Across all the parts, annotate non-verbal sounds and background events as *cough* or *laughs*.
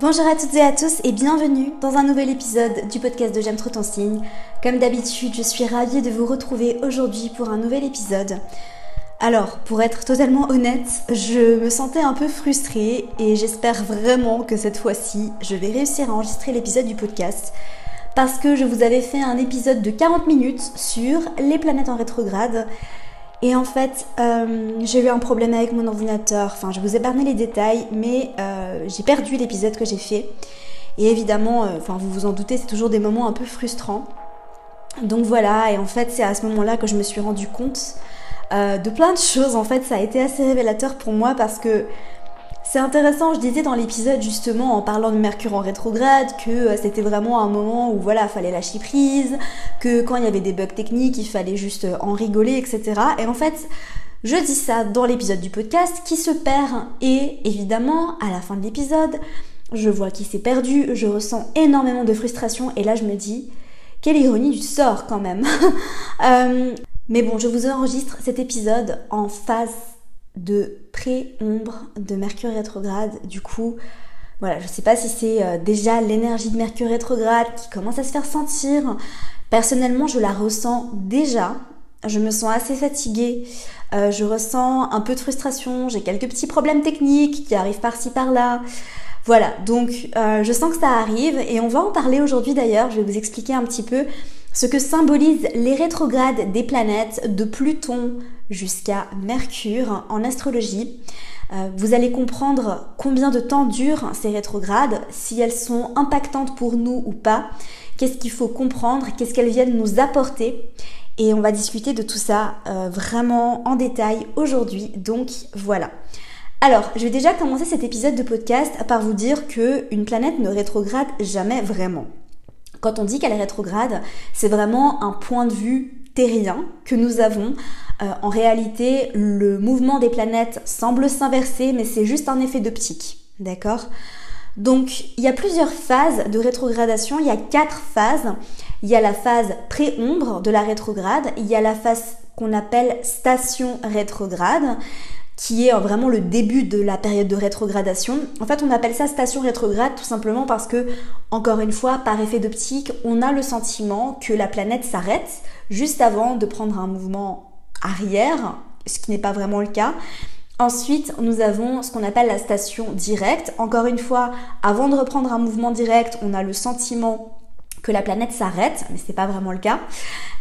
Bonjour à toutes et à tous et bienvenue dans un nouvel épisode du podcast de J'aime trop ton signe. Comme d'habitude, je suis ravie de vous retrouver aujourd'hui pour un nouvel épisode. Alors, pour être totalement honnête, je me sentais un peu frustrée et j'espère vraiment que cette fois-ci, je vais réussir à enregistrer l'épisode du podcast parce que je vous avais fait un épisode de 40 minutes sur les planètes en rétrograde et en fait, euh, j'ai eu un problème avec mon ordinateur. Enfin, je vous ai épargné les détails, mais euh, j'ai perdu l'épisode que j'ai fait. Et évidemment, euh, enfin, vous vous en doutez, c'est toujours des moments un peu frustrants. Donc voilà, et en fait, c'est à ce moment-là que je me suis rendu compte de plein de choses. En fait, ça a été assez révélateur pour moi parce que c'est intéressant, je disais dans l'épisode justement en parlant de Mercure en rétrograde que euh, c'était vraiment un moment où voilà, fallait lâcher prise, que quand il y avait des bugs techniques, il fallait juste euh, en rigoler, etc. Et en fait, je dis ça dans l'épisode du podcast qui se perd et évidemment, à la fin de l'épisode, je vois qu'il s'est perdu, je ressens énormément de frustration et là je me dis, quelle ironie du sort quand même. *laughs* Euh, mais bon, je vous enregistre cet épisode en phase de pré-ombre de Mercure rétrograde. Du coup, voilà, je sais pas si c'est euh, déjà l'énergie de Mercure rétrograde qui commence à se faire sentir. Personnellement, je la ressens déjà. Je me sens assez fatiguée. Euh, je ressens un peu de frustration. J'ai quelques petits problèmes techniques qui arrivent par-ci par-là. Voilà, donc euh, je sens que ça arrive et on va en parler aujourd'hui d'ailleurs. Je vais vous expliquer un petit peu ce que symbolisent les rétrogrades des planètes de Pluton jusqu'à Mercure en astrologie. Euh, vous allez comprendre combien de temps durent ces rétrogrades, si elles sont impactantes pour nous ou pas, qu'est-ce qu'il faut comprendre, qu'est-ce qu'elles viennent nous apporter. Et on va discuter de tout ça euh, vraiment en détail aujourd'hui. Donc voilà. Alors, je vais déjà commencer cet épisode de podcast par vous dire que une planète ne rétrograde jamais vraiment. Quand on dit qu'elle est rétrograde, c'est vraiment un point de vue terrien que nous avons. Euh, en réalité, le mouvement des planètes semble s'inverser, mais c'est juste un effet d'optique. D'accord? Donc, il y a plusieurs phases de rétrogradation. Il y a quatre phases. Il y a la phase pré-ombre de la rétrograde. Il y a la phase qu'on appelle station rétrograde qui est vraiment le début de la période de rétrogradation. En fait, on appelle ça station rétrograde tout simplement parce que, encore une fois, par effet d'optique, on a le sentiment que la planète s'arrête juste avant de prendre un mouvement arrière, ce qui n'est pas vraiment le cas. Ensuite, nous avons ce qu'on appelle la station directe. Encore une fois, avant de reprendre un mouvement direct, on a le sentiment la planète s'arrête, mais c'est pas vraiment le cas.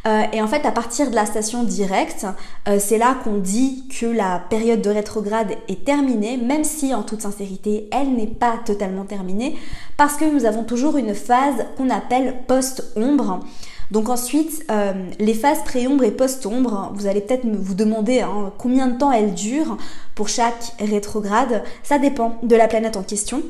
Euh, et en fait, à partir de la station directe, euh, c'est là qu'on dit que la période de rétrograde est terminée, même si en toute sincérité, elle n'est pas totalement terminée, parce que nous avons toujours une phase qu'on appelle post-ombre. Donc ensuite, euh, les phases pré-ombre et post-ombre, vous allez peut-être vous demander hein, combien de temps elles durent pour chaque rétrograde. Ça dépend de la planète en question.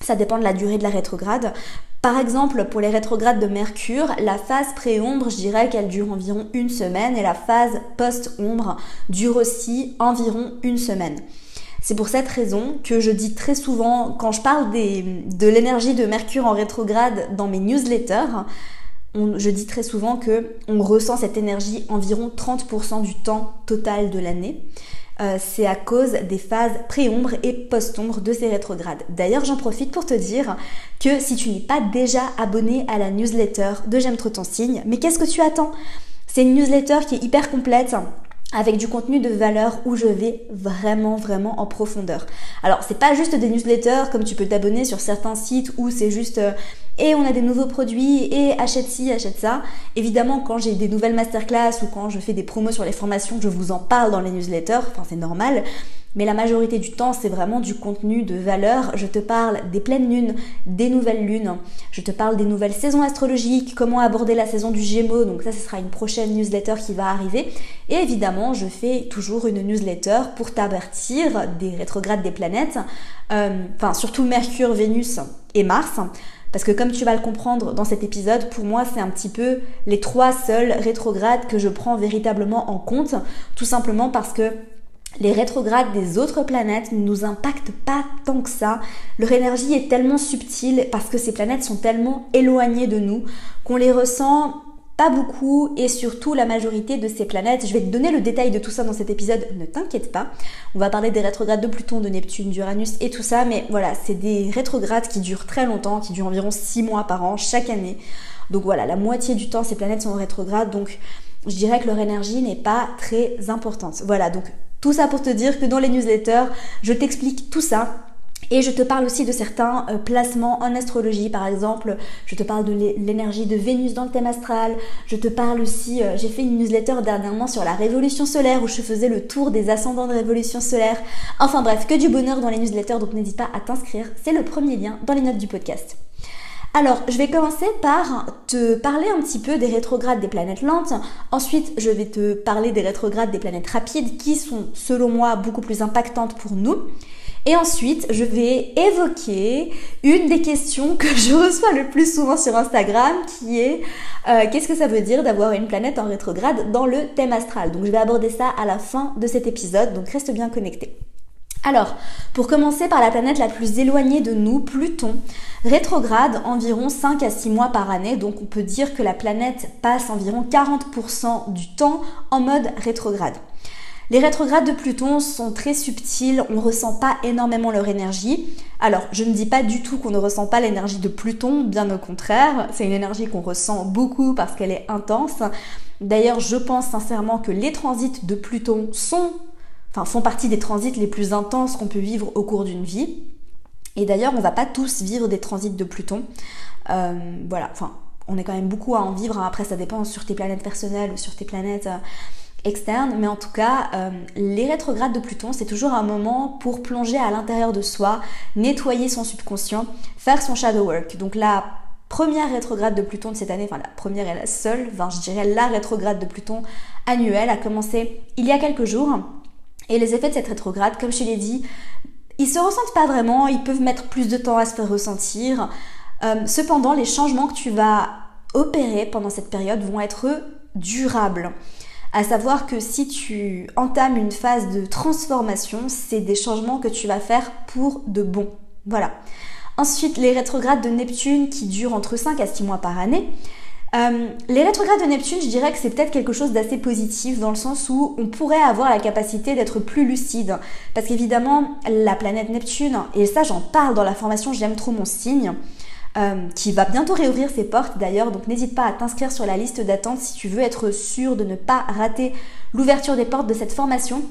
Ça dépend de la durée de la rétrograde. Par exemple, pour les rétrogrades de Mercure, la phase pré-ombre, je dirais qu'elle dure environ une semaine et la phase post-ombre dure aussi environ une semaine. C'est pour cette raison que je dis très souvent, quand je parle de l'énergie de Mercure en rétrograde dans mes newsletters, je dis très souvent que on ressent cette énergie environ 30% du temps total de l'année. Euh, c'est à cause des phases pré-ombre et post-ombre de ces rétrogrades. D'ailleurs, j'en profite pour te dire que si tu n'es pas déjà abonné à la newsletter de J'aime trop ton signe, mais qu'est-ce que tu attends? C'est une newsletter qui est hyper complète avec du contenu de valeur où je vais vraiment vraiment en profondeur. Alors c'est pas juste des newsletters comme tu peux t'abonner sur certains sites où c'est juste euh, et on a des nouveaux produits et achète ci, achète ça. Évidemment quand j'ai des nouvelles masterclass ou quand je fais des promos sur les formations, je vous en parle dans les newsletters, enfin c'est normal. Mais la majorité du temps, c'est vraiment du contenu de valeur. Je te parle des pleines lunes, des nouvelles lunes. Je te parle des nouvelles saisons astrologiques, comment aborder la saison du Gémeaux. Donc ça, ce sera une prochaine newsletter qui va arriver. Et évidemment, je fais toujours une newsletter pour t'avertir des rétrogrades des planètes. Euh, enfin, surtout Mercure, Vénus et Mars. Parce que comme tu vas le comprendre dans cet épisode, pour moi c'est un petit peu les trois seuls rétrogrades que je prends véritablement en compte, tout simplement parce que les rétrogrades des autres planètes ne nous impactent pas tant que ça. Leur énergie est tellement subtile parce que ces planètes sont tellement éloignées de nous qu'on les ressent pas beaucoup et surtout la majorité de ces planètes. Je vais te donner le détail de tout ça dans cet épisode, ne t'inquiète pas. On va parler des rétrogrades de Pluton, de Neptune, d'Uranus et tout ça, mais voilà, c'est des rétrogrades qui durent très longtemps, qui durent environ 6 mois par an, chaque année. Donc voilà, la moitié du temps, ces planètes sont en rétrograde, donc je dirais que leur énergie n'est pas très importante. Voilà, donc tout ça pour te dire que dans les newsletters, je t'explique tout ça et je te parle aussi de certains euh, placements en astrologie, par exemple, je te parle de l'énergie de Vénus dans le thème astral, je te parle aussi, euh, j'ai fait une newsletter dernièrement sur la révolution solaire où je faisais le tour des ascendants de révolution solaire. Enfin bref, que du bonheur dans les newsletters, donc n'hésite pas à t'inscrire, c'est le premier lien dans les notes du podcast. Alors, je vais commencer par te parler un petit peu des rétrogrades des planètes lentes. Ensuite, je vais te parler des rétrogrades des planètes rapides qui sont, selon moi, beaucoup plus impactantes pour nous. Et ensuite, je vais évoquer une des questions que je reçois le plus souvent sur Instagram, qui est euh, qu'est-ce que ça veut dire d'avoir une planète en rétrograde dans le thème astral? Donc je vais aborder ça à la fin de cet épisode, donc reste bien connecté. Alors, pour commencer par la planète la plus éloignée de nous, Pluton, rétrograde environ 5 à 6 mois par année, donc on peut dire que la planète passe environ 40% du temps en mode rétrograde. Les rétrogrades de Pluton sont très subtils, on ne ressent pas énormément leur énergie. Alors, je ne dis pas du tout qu'on ne ressent pas l'énergie de Pluton, bien au contraire, c'est une énergie qu'on ressent beaucoup parce qu'elle est intense. D'ailleurs, je pense sincèrement que les transits de Pluton sont, font partie des transits les plus intenses qu'on peut vivre au cours d'une vie. Et d'ailleurs, on va pas tous vivre des transits de Pluton. Euh, voilà, enfin, on est quand même beaucoup à en vivre. Après, ça dépend sur tes planètes personnelles ou sur tes planètes euh, externe, mais en tout cas, euh, les rétrogrades de Pluton, c'est toujours un moment pour plonger à l'intérieur de soi, nettoyer son subconscient, faire son shadow work. Donc la première rétrograde de Pluton de cette année, enfin la première et la seule, enfin je dirais la rétrograde de Pluton annuelle, a commencé il y a quelques jours. Et les effets de cette rétrograde, comme je l'ai dit, ils se ressentent pas vraiment, ils peuvent mettre plus de temps à se faire ressentir. Euh, cependant, les changements que tu vas opérer pendant cette période vont être durables. À savoir que si tu entames une phase de transformation, c'est des changements que tu vas faire pour de bon. Voilà. Ensuite, les rétrogrades de Neptune qui durent entre 5 à 6 mois par année. Euh, les rétrogrades de Neptune, je dirais que c'est peut-être quelque chose d'assez positif dans le sens où on pourrait avoir la capacité d'être plus lucide. Parce qu'évidemment, la planète Neptune, et ça j'en parle dans la formation J'aime trop mon signe, euh, qui va bientôt réouvrir ses portes d'ailleurs, donc n'hésite pas à t'inscrire sur la liste d'attente si tu veux être sûr de ne pas rater l'ouverture des portes de cette formation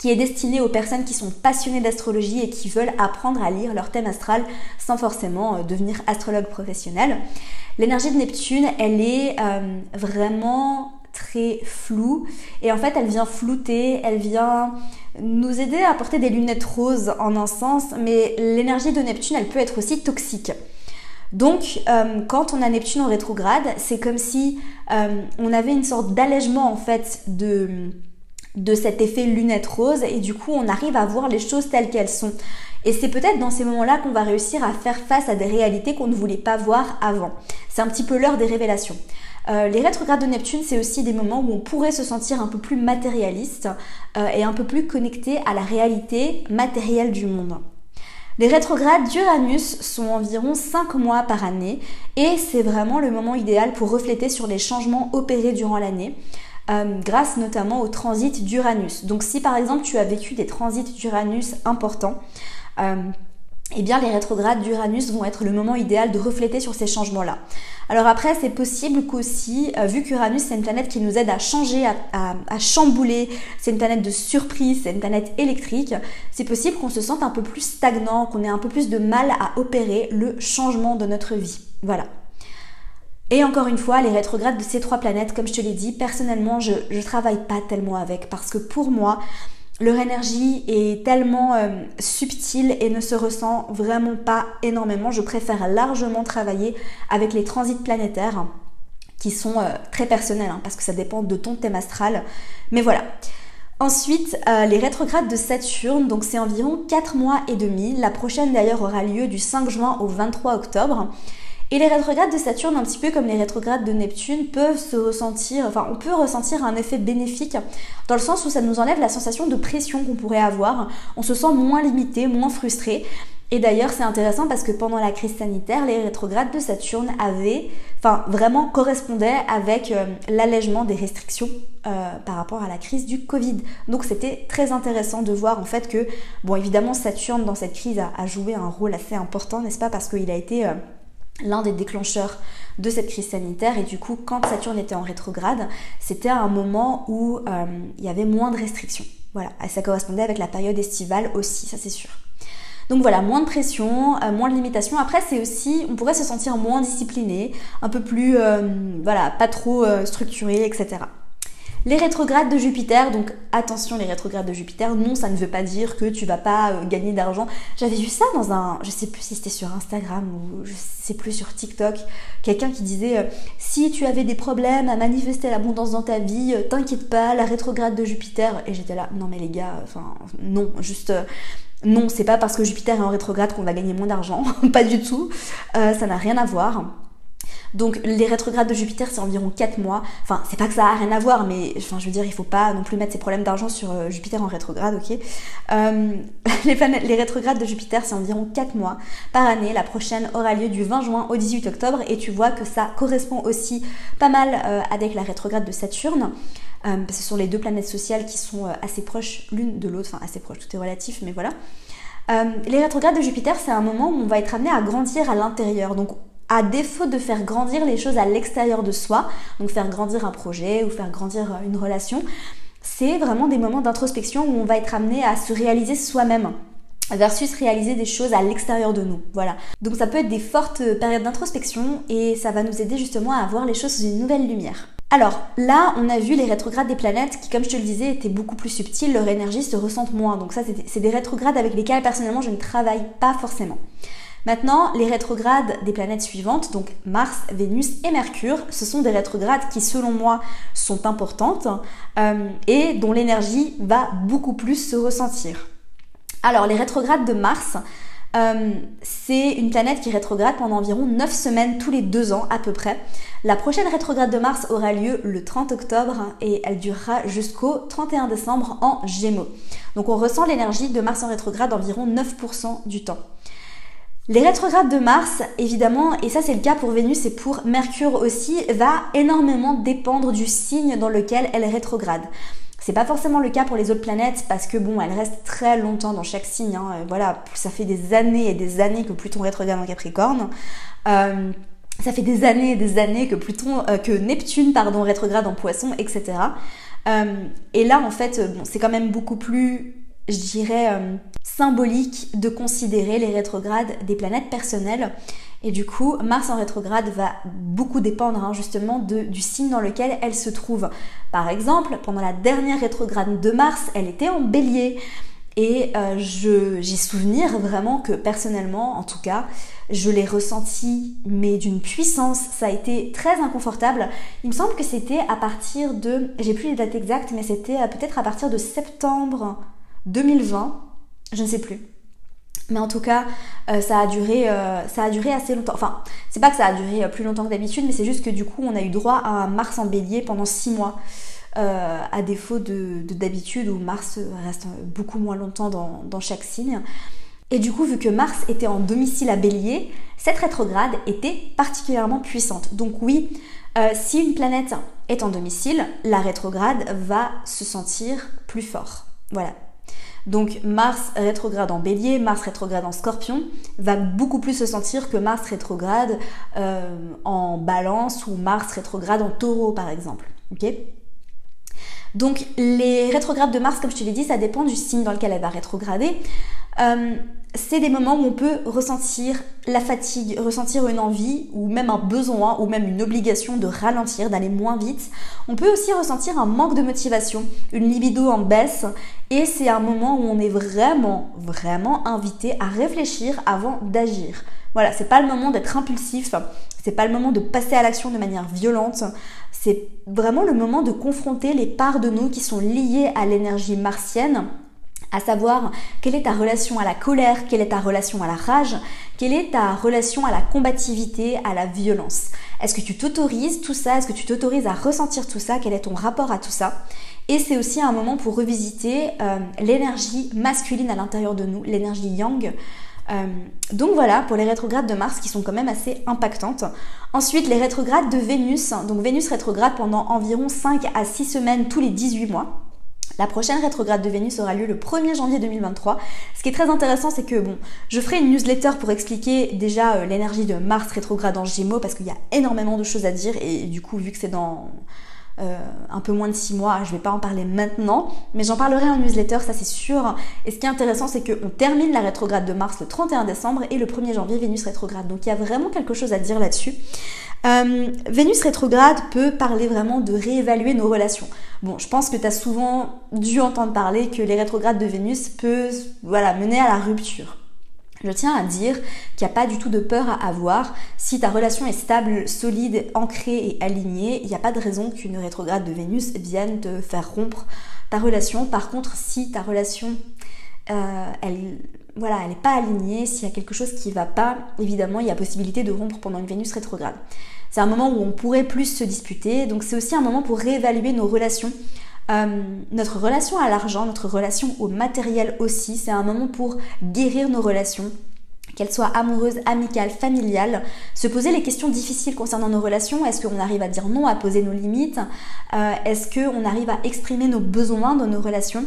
qui est destinée aux personnes qui sont passionnées d'astrologie et qui veulent apprendre à lire leur thème astral sans forcément euh, devenir astrologue professionnel. L'énergie de Neptune, elle est euh, vraiment très floue et en fait elle vient flouter, elle vient nous aider à porter des lunettes roses en un sens, mais l'énergie de Neptune, elle peut être aussi toxique. Donc, euh, quand on a Neptune en rétrograde, c'est comme si on avait une sorte d'allègement en fait de, de cet effet lunette rose et du coup on arrive à voir les choses telles qu'elles sont. Et c'est peut-être dans ces moments-là qu'on va réussir à faire face à des réalités qu'on ne voulait pas voir avant. C'est un petit peu l'heure des révélations. Euh, les rétrogrades de Neptune, c'est aussi des moments où on pourrait se sentir un peu plus matérialiste et un peu plus connecté à la réalité matérielle du monde. Les rétrogrades d'Uranus sont environ 5 mois par année et c'est vraiment le moment idéal pour refléter sur les changements opérés durant l'année. Euh, grâce notamment au transit d'Uranus. Donc si par exemple tu as vécu des transits d'Uranus importants, euh, eh bien les rétrogrades d'Uranus vont être le moment idéal de refléter sur ces changements-là. Alors après, c'est possible qu'aussi, euh, vu qu'Uranus c'est une planète qui nous aide à changer, à, chambouler, c'est une planète de surprise, c'est une planète électrique, c'est possible qu'on se sente un peu plus stagnant, qu'on ait un peu plus de mal à opérer le changement de notre vie. Voilà. Et encore une fois, les rétrogrades de ces trois planètes, comme je te l'ai dit, personnellement, je ne travaille pas tellement avec parce que pour moi, leur énergie est tellement euh, subtile et ne se ressent vraiment pas énormément. Je préfère largement travailler avec les transits planétaires qui sont euh, très personnels hein, parce que ça dépend de ton thème astral. Mais voilà. Ensuite, euh, les rétrogrades de Saturne, donc c'est environ 4 mois et demi. La prochaine d'ailleurs aura lieu du 5 juin au 23 octobre. Et les rétrogrades de Saturne, un petit peu comme les rétrogrades de Neptune, peuvent se ressentir, enfin on peut ressentir un effet bénéfique dans le sens où ça nous enlève la sensation de pression qu'on pourrait avoir. On se sent moins limité, moins frustré. Et d'ailleurs, c'est intéressant parce que pendant la crise sanitaire, les rétrogrades de Saturne avaient, enfin vraiment correspondaient avec euh, l'allègement des restrictions euh, par rapport à la crise du Covid. Donc c'était très intéressant de voir en fait que, bon évidemment, Saturne dans cette crise a, joué un rôle assez important, n'est-ce pas, parce qu'il a été euh, l'un des déclencheurs de cette crise sanitaire et du coup quand Saturne était en rétrograde c'était un moment où il y avait moins de restrictions voilà et ça correspondait avec la période estivale aussi ça c'est sûr donc voilà, moins de pression, euh, moins de limitations. Après, c'est aussi, on pourrait se sentir moins discipliné, un peu plus, euh, voilà, pas trop euh, structuré, etc. Les rétrogrades de Jupiter, donc attention les rétrogrades de Jupiter, non ça ne veut pas dire que tu vas pas gagner d'argent. J'avais vu ça dans un, je sais plus si c'était sur Instagram ou je sais plus sur TikTok, quelqu'un qui disait si tu avais des problèmes à manifester l'abondance dans ta vie, t'inquiète pas, la rétrograde de Jupiter. Et j'étais là, non mais les gars, enfin non, juste non, c'est pas parce que Jupiter est en rétrograde qu'on va gagner moins d'argent, *laughs* pas du tout. Euh, ça n'a rien à voir. Donc les rétrogrades de Jupiter c'est environ 4 mois. Enfin c'est pas que ça a rien à voir mais enfin je veux dire il faut pas non plus mettre ses problèmes d'argent sur euh, Jupiter en rétrograde ok? Euh, *laughs* les, rétrogrades de Jupiter c'est environ 4 mois par année. La prochaine aura lieu du 20 juin au 18 octobre et tu vois que ça correspond aussi pas mal avec la rétrograde de Saturne. Euh, ce sont les deux planètes sociales qui sont euh, assez proches l'une de l'autre, enfin assez proches, tout est relatif, mais voilà. Euh, les rétrogrades de Jupiter, c'est un moment où on va être amené à grandir à l'intérieur. Donc à défaut de faire grandir les choses à l'extérieur de soi, donc faire grandir un projet ou faire grandir une relation, c'est vraiment des moments d'introspection où on va être amené à se réaliser soi-même versus réaliser des choses à l'extérieur de nous. Voilà. Donc ça peut être des fortes périodes d'introspection et ça va nous aider justement à voir les choses sous une nouvelle lumière. Alors là, on a vu les rétrogrades des planètes qui, comme je te le disais, étaient beaucoup plus subtiles, leur énergie se ressent moins. Donc ça, c'est des rétrogrades avec lesquels personnellement je ne travaille pas forcément. Maintenant, les rétrogrades des planètes suivantes, donc Mars, Vénus et Mercure, ce sont des rétrogrades qui, selon moi, sont importantes euh, et dont l'énergie va beaucoup plus se ressentir. Alors, les rétrogrades de Mars, euh, c'est une planète qui rétrograde pendant environ 9 semaines tous les 2 ans à peu près. La prochaine rétrograde de Mars aura lieu le 30 octobre et elle durera jusqu'au 31 décembre en Gémeaux. Donc on ressent l'énergie de Mars en rétrograde environ 9% du temps. Les rétrogrades de Mars, évidemment, et ça c'est le cas pour Vénus et pour Mercure aussi, va énormément dépendre du signe dans lequel elle rétrograde. C'est pas forcément le cas pour les autres planètes parce que bon, elles restent très longtemps dans chaque signe. Hein. Voilà, ça fait des années et des années que Pluton rétrograde en Capricorne. Euh, ça fait des années et des années que Pluton, euh, que Neptune, pardon, rétrograde en Poisson, etc. Euh, et là, en fait, bon, c'est quand même beaucoup plus, je dirais, symbolique de considérer les rétrogrades des planètes personnelles. Et du coup, Mars en rétrograde va beaucoup dépendre hein, justement du signe dans lequel elle se trouve. Par exemple, pendant la dernière rétrograde de Mars, elle était en bélier. Et euh, j'ai souvenir vraiment que personnellement, en tout cas, je l'ai ressenti, mais d'une puissance. Ça a été très inconfortable. Il me semble que c'était à partir de, j'ai plus les dates exactes, mais c'était euh, peut-être à partir de septembre 2020. Je ne sais plus. Mais en tout cas, euh, ça, a duré, euh, ça a duré assez longtemps. Enfin, c'est pas que ça a duré euh, plus longtemps que d'habitude, mais c'est juste que du coup, on a eu droit à un Mars en bélier pendant 6 mois. à défaut de d'habitude où Mars reste beaucoup moins longtemps dans, chaque signe. Et du coup, vu que Mars était en domicile à bélier, cette rétrograde était particulièrement puissante. Donc oui, si une planète est en domicile, la rétrograde va se sentir plus fort. Voilà, donc Mars rétrograde en bélier, Mars rétrograde en scorpion va beaucoup plus se sentir que Mars rétrograde euh, en balance ou Mars rétrograde en taureau par exemple. ok? Donc les rétrogrades de Mars, comme je te l'ai dit, ça dépend du signe dans lequel elle va rétrograder. Euh, c'est des moments où on peut ressentir la fatigue, ressentir une envie ou même un besoin ou même une obligation de ralentir, d'aller moins vite. On peut aussi ressentir un manque de motivation, une libido en baisse et c'est un moment où on est vraiment, vraiment invité à réfléchir avant d'agir. Voilà, c'est pas le moment d'être impulsif, c'est pas le moment de passer à l'action de manière violente, c'est vraiment le moment de confronter les parts de nous qui sont liées à l'énergie martienne à savoir quelle est ta relation à la colère, quelle est ta relation à la rage, quelle est ta relation à la combativité, à la violence. Est-ce que tu t'autorises tout ça? Est-ce que tu t'autorises à ressentir tout ça? Quel est ton rapport à tout ça? Et c'est aussi un moment pour revisiter euh, l'énergie masculine à l'intérieur de nous, l'énergie yang. Euh, donc voilà pour les rétrogrades de Mars qui sont quand même assez impactantes. Ensuite les rétrogrades de Vénus, donc Vénus rétrograde pendant environ 5 à 6 semaines tous les 18 mois. La prochaine rétrograde de Vénus aura lieu le 1er janvier 2023. Ce qui est très intéressant, c'est que bon, je ferai une newsletter pour expliquer déjà euh, l'énergie de Mars rétrograde en Gémeaux parce qu'il y a énormément de choses à dire et du coup, vu que c'est dans euh, un peu moins de 6 mois, je vais pas en parler maintenant, mais j'en parlerai en newsletter, ça c'est sûr. Et ce qui est intéressant, c'est qu'on termine la rétrograde de Mars le 31 décembre et le 1er janvier, Vénus rétrograde. Donc il y a vraiment quelque chose à dire là-dessus. Euh, Vénus rétrograde peut parler vraiment de réévaluer nos relations. Bon, je pense que tu as souvent dû entendre parler que les rétrogrades de Vénus peuvent voilà, mener à la rupture. Je tiens à dire qu'il n'y a pas du tout de peur à avoir. Si ta relation est stable, solide, ancrée et alignée, il n'y a pas de raison qu'une rétrograde de Vénus vienne te faire rompre ta relation. Par contre, si ta relation, euh, elle voilà, elle n'est pas alignée, s'il y a quelque chose qui ne va pas, évidemment, il y a possibilité de rompre pendant une Vénus rétrograde. C'est un moment où on pourrait plus se disputer, donc c'est aussi un moment pour réévaluer nos relations euh, notre relation à l'argent, notre relation au matériel aussi, c'est un moment pour guérir nos relations, qu'elles soient amoureuses, amicales, familiales, se poser les questions difficiles concernant nos relations. Est-ce qu'on arrive à dire non, à poser nos limites euh, Est-ce qu'on arrive à exprimer nos besoins dans nos relations?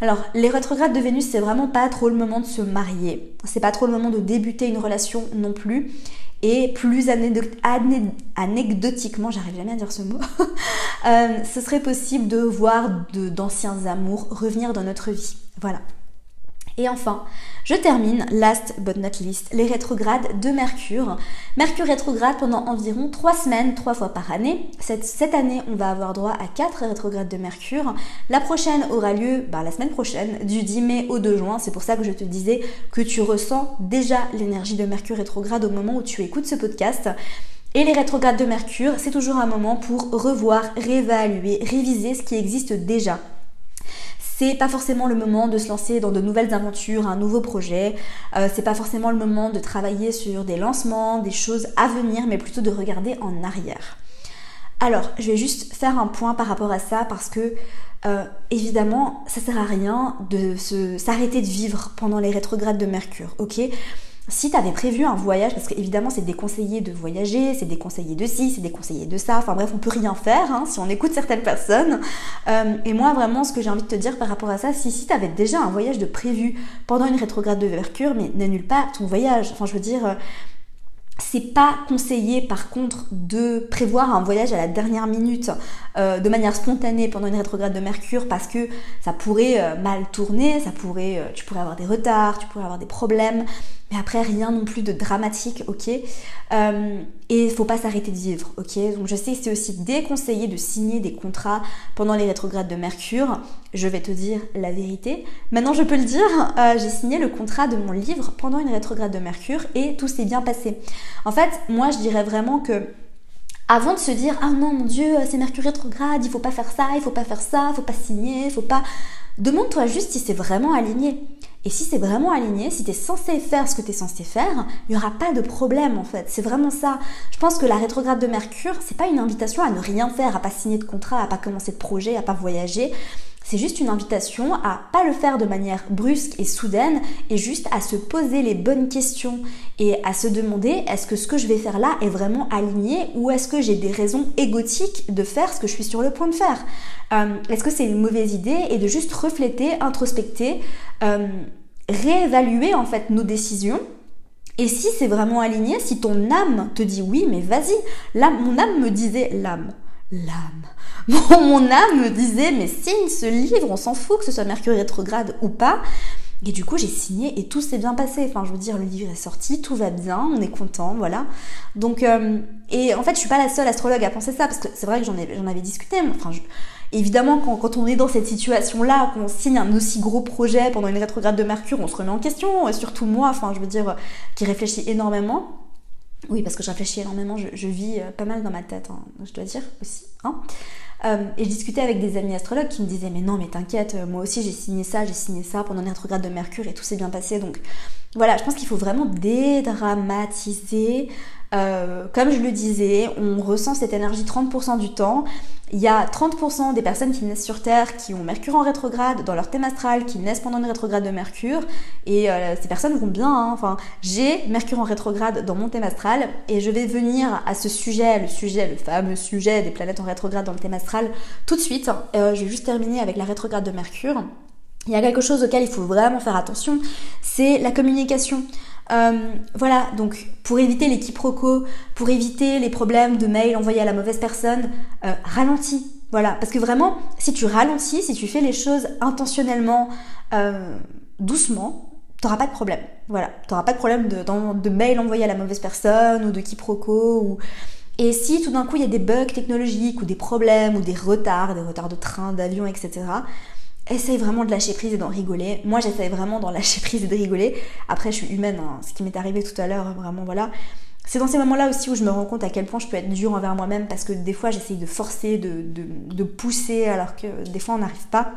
Alors, les rétrogrades de Vénus, c'est vraiment pas trop le moment de se marier. C'est pas trop le moment de débuter une relation non plus. Et plus anecdotiquement, j'arrive jamais à dire ce mot, *laughs* euh, ce serait possible de voir d'anciens amours revenir dans notre vie. Voilà. Et enfin, je termine, last but not least, les rétrogrades de Mercure. Mercure rétrograde pendant environ 3 semaines, 3 fois par année. Cette, année, on va avoir droit à 4 rétrogrades de Mercure. La prochaine aura lieu bah, la semaine prochaine, du 10 mai au 2 juin. C'est pour ça que je te disais que tu ressens déjà l'énergie de Mercure rétrograde au moment où tu écoutes ce podcast. Et les rétrogrades de Mercure, c'est toujours un moment pour revoir, réévaluer, réviser ce qui existe déjà c'est pas forcément le moment de se lancer dans de nouvelles aventures, un nouveau projet. Euh, c'est pas forcément le moment de travailler sur des lancements, des choses à venir, mais plutôt de regarder en arrière. Alors, je vais juste faire un point par rapport à ça parce que euh, évidemment, ça sert à rien de s'arrêter de vivre pendant les rétrogrades de Mercure, ok? Si tu avais prévu un voyage, parce qu'évidemment c'est déconseillé de voyager, c'est déconseillé de ci, c'est déconseillé de ça, enfin bref, on peut rien faire hein, si on écoute certaines personnes. Euh, et moi vraiment ce que j'ai envie de te dire par rapport à ça, si, si tu déjà un voyage de prévu pendant une rétrograde de Mercure, mais n'annule pas ton voyage. Enfin je veux dire, euh, c'est pas conseillé par contre de prévoir un voyage à la dernière minute euh, de manière spontanée pendant une rétrograde de Mercure parce que ça pourrait mal tourner, ça pourrait, tu pourrais avoir des retards, tu pourrais avoir des problèmes, mais après rien non plus de dramatique, ok Et il faut pas s'arrêter de vivre, ok Donc je sais que c'est aussi déconseillé de signer des contrats pendant les rétrogrades de Mercure. Je vais te dire la vérité. Maintenant je peux le dire, j'ai signé le contrat de mon livre pendant une rétrograde de Mercure et tout s'est bien passé. En fait, moi je dirais vraiment que avant de se dire ah non mon dieu c'est Mercure rétrograde, il faut pas faire ça, il faut pas faire ça, il faut pas signer, il faut pas demande-toi juste si c'est vraiment aligné. Et si c'est vraiment aligné, si tu censé faire ce que tu es censé faire, il n'y aura pas de problème en fait. C'est vraiment ça. Je pense que la rétrograde de Mercure, c'est pas une invitation à ne rien faire, à pas signer de contrat, à pas commencer de projet, à pas voyager. C'est juste une invitation à pas le faire de manière brusque et soudaine et juste à se poser les bonnes questions et à se demander est-ce que ce que je vais faire là est vraiment aligné ou est-ce que j'ai des raisons égotiques de faire ce que je suis sur le point de faire? Euh, Est-ce que c'est une mauvaise idée et de juste refléter, introspecter, euh, réévaluer en fait nos décisions? Et si c'est vraiment aligné, si ton âme te dit oui, mais vas-y, mon âme me disait l'âme, l'âme, *laughs* mon, âme me disait, mais signe ce livre, on s'en fout que ce soit Mercure rétrograde ou pas. Et du coup, j'ai signé et tout s'est bien passé. Enfin, je veux dire, le livre est sorti, tout va bien, on est content, voilà. Donc, euh, et en fait, je suis pas la seule astrologue à penser ça, parce que c'est vrai que j'en, avais discuté. Enfin, évidemment, quand, on est dans cette situation-là, qu'on signe un aussi gros projet pendant une rétrograde de Mercure, on se remet en question, surtout moi, enfin, je veux dire, qui réfléchit énormément. Oui, parce que je réfléchis énormément, je, vis euh, pas mal dans ma tête, hein, je dois dire aussi. Hein. Euh, et je discutais avec des amis astrologues qui me disaient mais non mais t'inquiète, euh, moi aussi j'ai signé ça, j'ai signé ça pendant les rétrograde de Mercure et tout s'est bien passé. Donc voilà, je pense qu'il faut vraiment dédramatiser. comme je le disais, on ressent cette énergie 30% du temps. Il y a 30% des personnes qui naissent sur Terre qui ont Mercure en rétrograde dans leur thème astral, qui naissent pendant une rétrograde de Mercure. Et euh, ces personnes vont bien. Hein. Enfin, j'ai Mercure en rétrograde dans mon thème astral et je vais venir à ce sujet, le sujet, le fameux sujet des planètes en rétrograde dans le thème astral tout de suite. Euh, je vais juste terminer avec la rétrograde de Mercure. Il y a quelque chose auquel il faut vraiment faire attention, c'est la communication. Euh, voilà, donc pour éviter les quiproquos, pour éviter les problèmes de mail envoyés à la mauvaise personne, euh, ralentis. Voilà, parce que vraiment, si tu ralentis, si tu fais les choses intentionnellement, euh, doucement, t'auras pas de problème. Voilà, t'auras pas de problème de, mail envoyé à la mauvaise personne ou de quiproquos ou... Et si tout d'un coup il y a des bugs technologiques ou des problèmes ou des retards, des retards de train, d'avion, etc., essaye vraiment de lâcher prise et d'en rigoler. Moi, j'essaye vraiment d'en lâcher prise et de rigoler. Après, je suis humaine, hein. ce qui m'est arrivé tout à l'heure, vraiment, voilà. C'est dans ces moments-là aussi où je me rends compte à quel point je peux être dure envers moi-même parce que des fois, j'essaye de forcer, de, pousser, alors que des fois, on n'arrive pas.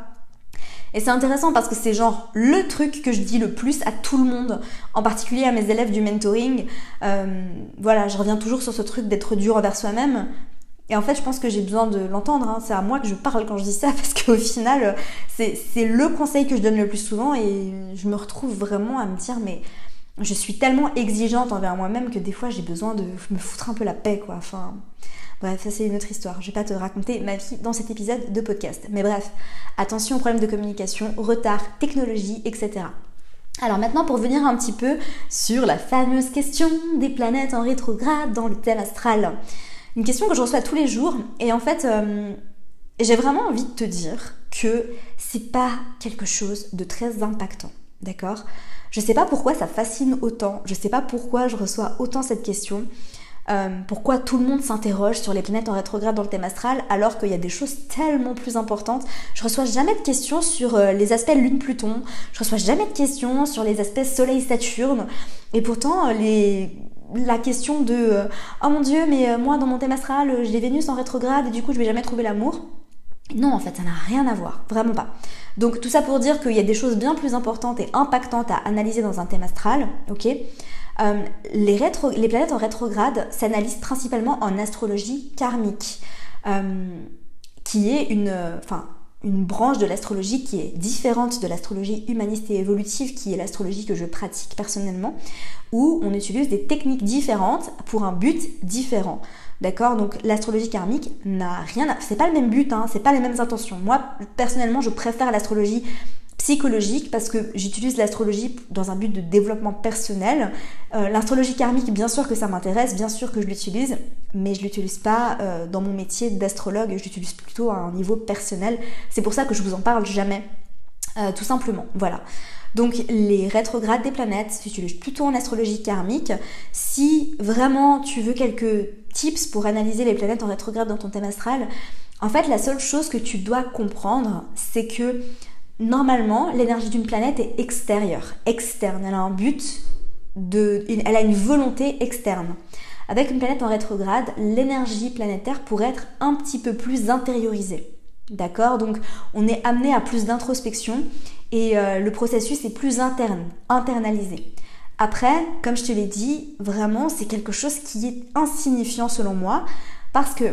Et c'est intéressant parce que c'est genre le truc que je dis le plus à tout le monde, en particulier à mes élèves du mentoring. Euh, voilà, je reviens toujours sur ce truc d'être dur envers soi-même, et en fait, je pense que j'ai besoin de l'entendre. Hein. C'est à moi que je parle quand je dis ça, *laughs* parce qu'au final, c'est le conseil que je donne le plus souvent. Et je me retrouve vraiment à me dire, mais je suis tellement exigeante envers moi-même que des fois, j'ai besoin de me foutre un peu la paix, quoi. Enfin, bref, ça c'est une autre histoire. Je vais pas te raconter ma vie dans cet épisode de podcast. Mais bref, attention aux problèmes de communication, retard, technologie, etc. Alors maintenant pour venir un petit peu sur la fameuse question des planètes en rétrograde dans le thème astral une question que je reçois tous les jours. Et en fait, euh, j'ai vraiment envie de te dire que c'est pas quelque chose de très impactant. D'accord? Je sais pas pourquoi ça fascine autant. Je sais pas pourquoi je reçois autant cette question. Euh, pourquoi tout le monde s'interroge sur les planètes en rétrograde dans le thème astral alors qu'il y a des choses tellement plus importantes. Je reçois jamais de questions sur euh, les aspects Lune-Pluton, je reçois jamais de questions sur les aspects Soleil-Saturne, et pourtant les la question de euh, oh mon dieu mais euh, moi dans mon thème astral euh, j'ai Vénus en rétrograde et du coup je vais jamais trouver l'amour. Non en fait ça n'a rien à voir. Vraiment pas. Donc tout ça pour dire qu'il y a des choses bien plus importantes et impactantes à analyser dans un thème astral ok? Les, les, planètes en rétrograde s'analysent principalement en astrologie karmique qui est une enfin une branche de l'astrologie qui est différente de l'astrologie humaniste et évolutive, qui est l'astrologie que je pratique personnellement, où on utilise des techniques différentes pour un but différent. D'accord? Donc l'astrologie karmique n'a rien à... C'est pas le même but, hein, c'est pas les mêmes intentions. Moi, personnellement, je préfère l'astrologie psychologique parce que j'utilise l'astrologie dans un but de développement personnel. Euh, l'astrologie karmique, bien sûr que ça m'intéresse, bien sûr que je l'utilise, mais je l'utilise pas euh, dans mon métier d'astrologue, je l'utilise plutôt à un niveau personnel. C'est pour ça que je vous en parle jamais, euh, tout simplement. Voilà. Donc les rétrogrades des planètes s'utilisent plutôt en astrologie karmique. Si vraiment tu veux quelques tips pour analyser les planètes en rétrograde dans ton thème astral, en fait la seule chose que tu dois comprendre, c'est que Normalement, l'énergie d'une planète est extérieure, externe. Elle a un but, de, elle a une volonté externe. Avec une planète en rétrograde, l'énergie planétaire pourrait être un petit peu plus intériorisée. D'accord? Donc on est amené à plus d'introspection et euh, le processus est plus interne, internalisé. Après, comme je te l'ai dit, vraiment c'est quelque chose qui est insignifiant selon moi parce que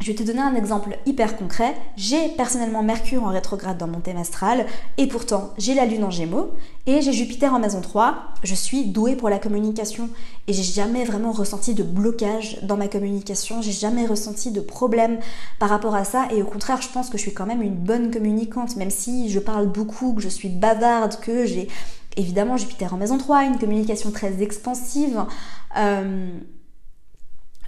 je vais te donner un exemple hyper concret. J'ai personnellement Mercure en rétrograde dans mon thème astral et pourtant j'ai la Lune en Gémeaux et j'ai Jupiter en maison 3. Je suis douée pour la communication et j'ai jamais vraiment ressenti de blocage dans ma communication. J'ai jamais ressenti de problème par rapport à ça et au contraire, je pense que je suis quand même une bonne communicante, même si je parle beaucoup, que je suis bavarde, que j'ai évidemment Jupiter en maison 3, une communication très expansive. Euh,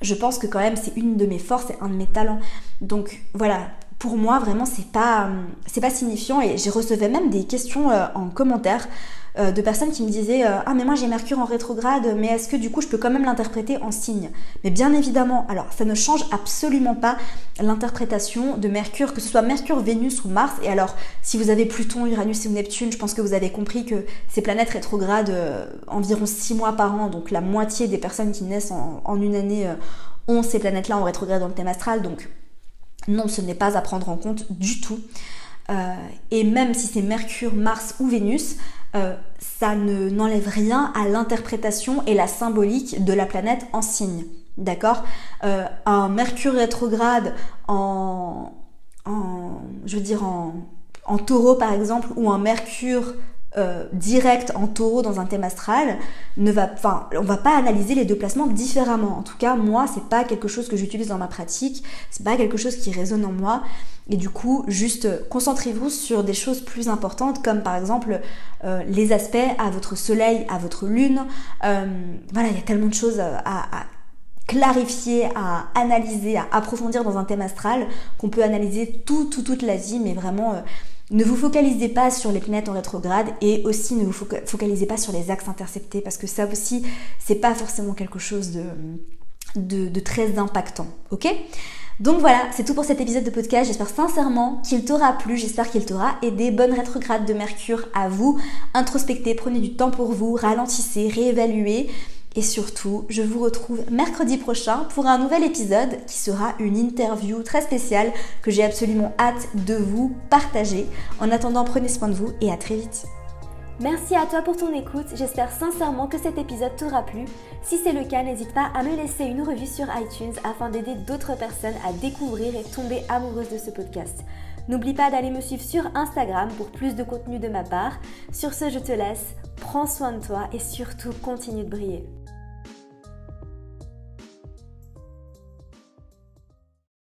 je pense que quand même c'est une de mes forces et un de mes talents. Donc voilà, pour moi vraiment c'est pas c'est pas signifiant. Et j'ai recevais même des questions euh, en commentaire euh, de personnes qui me disaient euh, ah mais moi j'ai Mercure en rétrograde mais est-ce que du coup je peux quand même l'interpréter en signe? Mais bien évidemment, alors ça ne change absolument pas l'interprétation de Mercure que ce soit Mercure, Vénus ou Mars. Et alors si vous avez Pluton, Uranus et Neptune, je pense que vous avez compris que ces planètes rétrogrades environ 6 mois par an, donc la moitié des personnes qui naissent en, en une année ont ces planètes-là en rétrograde dans le thème astral. Donc non, ce n'est pas à prendre en compte du tout. Euh, et même si c'est Mercure, Mars ou Vénus, euh, ça ne n'enlève rien à l'interprétation et la symbolique de la planète en signe. D'accord? Euh, Un Mercure rétrograde en, en je veux dire en, en taureau par exemple, ou un Mercure euh, direct en taureau dans un thème astral ne va enfin on va pas analyser les deux placements différemment. En tout cas moi c'est pas quelque chose que j'utilise dans ma pratique c'est pas quelque chose qui résonne en moi. Et du coup juste concentrez-vous sur des choses plus importantes comme par exemple euh, les aspects à votre soleil à votre lune. Euh, voilà il y a tellement de choses à, clarifier, à analyser, à approfondir dans un thème astral qu'on peut analyser tout, tout toute la vie, mais vraiment ne vous focalisez pas sur les planètes en rétrograde et aussi ne vous focalisez pas sur les axes interceptés parce que ça aussi, c'est pas forcément quelque chose de, très impactant. Ok? Donc voilà, c'est tout pour cet épisode de podcast. J'espère sincèrement qu'il t'aura plu, j'espère qu'il t'aura aidé. Bonne rétrograde de Mercure à vous. Introspectez, prenez du temps pour vous, ralentissez, réévaluez. Et surtout, je vous retrouve mercredi prochain pour un nouvel épisode qui sera une interview très spéciale que j'ai absolument hâte de vous partager. En attendant, prenez soin de vous et à très vite. Merci à toi pour ton écoute, j'espère sincèrement que cet épisode t'aura plu. Si c'est le cas, n'hésite pas à me laisser une revue sur iTunes afin d'aider d'autres personnes à découvrir et tomber amoureuses de ce podcast. N'oublie pas d'aller me suivre sur Instagram pour plus de contenu de ma part. Sur ce, je te laisse, prends soin de toi et surtout continue de briller.